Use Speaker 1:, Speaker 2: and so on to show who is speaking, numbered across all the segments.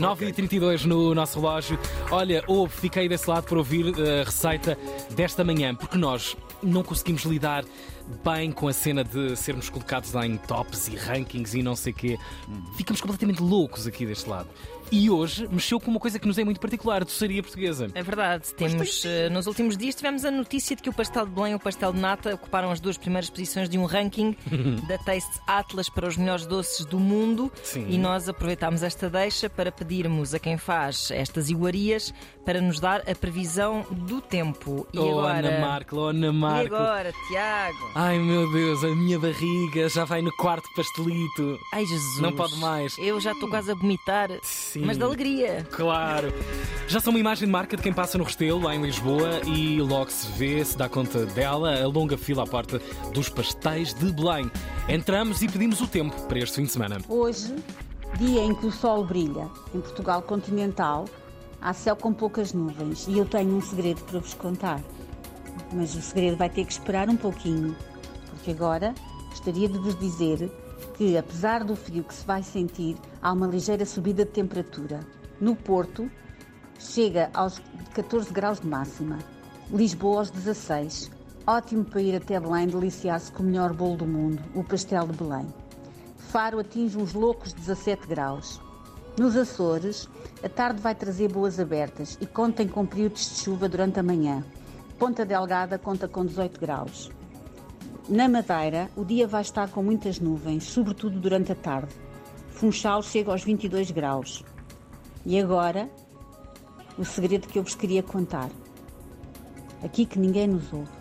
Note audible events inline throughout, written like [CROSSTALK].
Speaker 1: 9h32 no nosso relógio. Olha, ouve, fiquei desse lado para ouvir a receita desta manhã, porque nós não conseguimos lidar bem com a cena de sermos colocados lá em tops e rankings e não sei o quê. Ficamos completamente loucos aqui deste lado. E hoje mexeu com uma coisa que nos é muito particular, a doçaria portuguesa.
Speaker 2: É verdade, temos eh, nos últimos dias tivemos a notícia de que o pastel de Belém e o pastel de nata ocuparam as duas primeiras posições de um ranking [LAUGHS] da Taste Atlas para os melhores doces do mundo
Speaker 1: Sim.
Speaker 2: e nós aproveitámos esta deixa para pedirmos a quem faz estas iguarias para nos dar a previsão do tempo. E
Speaker 1: oh,
Speaker 2: agora?
Speaker 1: Ana Marco, oh, Ana Marco.
Speaker 2: agora, Tiago?
Speaker 1: Ai meu Deus, a minha barriga já vai no quarto pastelito.
Speaker 2: Ai Jesus!
Speaker 1: Não pode mais.
Speaker 2: Eu já estou quase a vomitar,
Speaker 1: Sim.
Speaker 2: mas de alegria.
Speaker 1: Claro. Já são uma imagem de marca de quem passa no Restelo, lá em Lisboa, e logo se vê, se dá conta dela, a longa fila à porta dos pastéis de Belém. Entramos e pedimos o tempo para este fim de semana.
Speaker 3: Hoje, dia em que o sol brilha, em Portugal continental, há céu com poucas nuvens e eu tenho um segredo para vos contar. Mas o segredo vai ter que esperar um pouquinho, porque agora gostaria de vos dizer que, apesar do frio que se vai sentir, há uma ligeira subida de temperatura. No Porto, chega aos 14 graus de máxima. Lisboa aos 16. Ótimo para ir até Belém deliciar-se com o melhor bolo do mundo, o pastel de Belém. Faro atinge uns loucos 17 graus. Nos Açores, a tarde vai trazer boas abertas e contem com períodos de chuva durante a manhã. Ponta Delgada conta com 18 graus. Na Madeira, o dia vai estar com muitas nuvens, sobretudo durante a tarde. Funchal chega aos 22 graus. E agora, o segredo que eu vos queria contar. Aqui que ninguém nos ouve.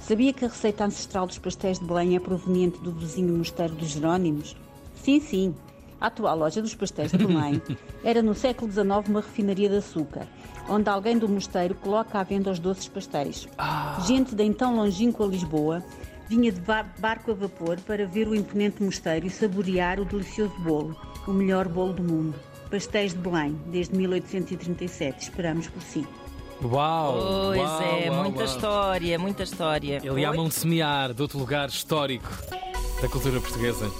Speaker 3: Sabia que a receita ancestral dos pastéis de Belém é proveniente do vizinho mosteiro dos Jerónimos? Sim, sim. A atual loja dos pastéis de Belém [LAUGHS] era no século XIX uma refinaria de açúcar, onde alguém do mosteiro coloca à venda os doces pastéis. Gente da então longínqua Lisboa vinha de ba- barco a vapor para ver o imponente mosteiro e saborear o delicioso bolo, o melhor bolo do mundo. Pastéis de Belém, desde 1837. Esperamos por si.
Speaker 1: Uau!
Speaker 2: Pois
Speaker 1: uau,
Speaker 2: é,
Speaker 1: uau,
Speaker 2: muita
Speaker 1: uau.
Speaker 2: história, muita história.
Speaker 1: Ele ia
Speaker 2: Oi?
Speaker 1: mão de semear de outro lugar histórico da cultura portuguesa.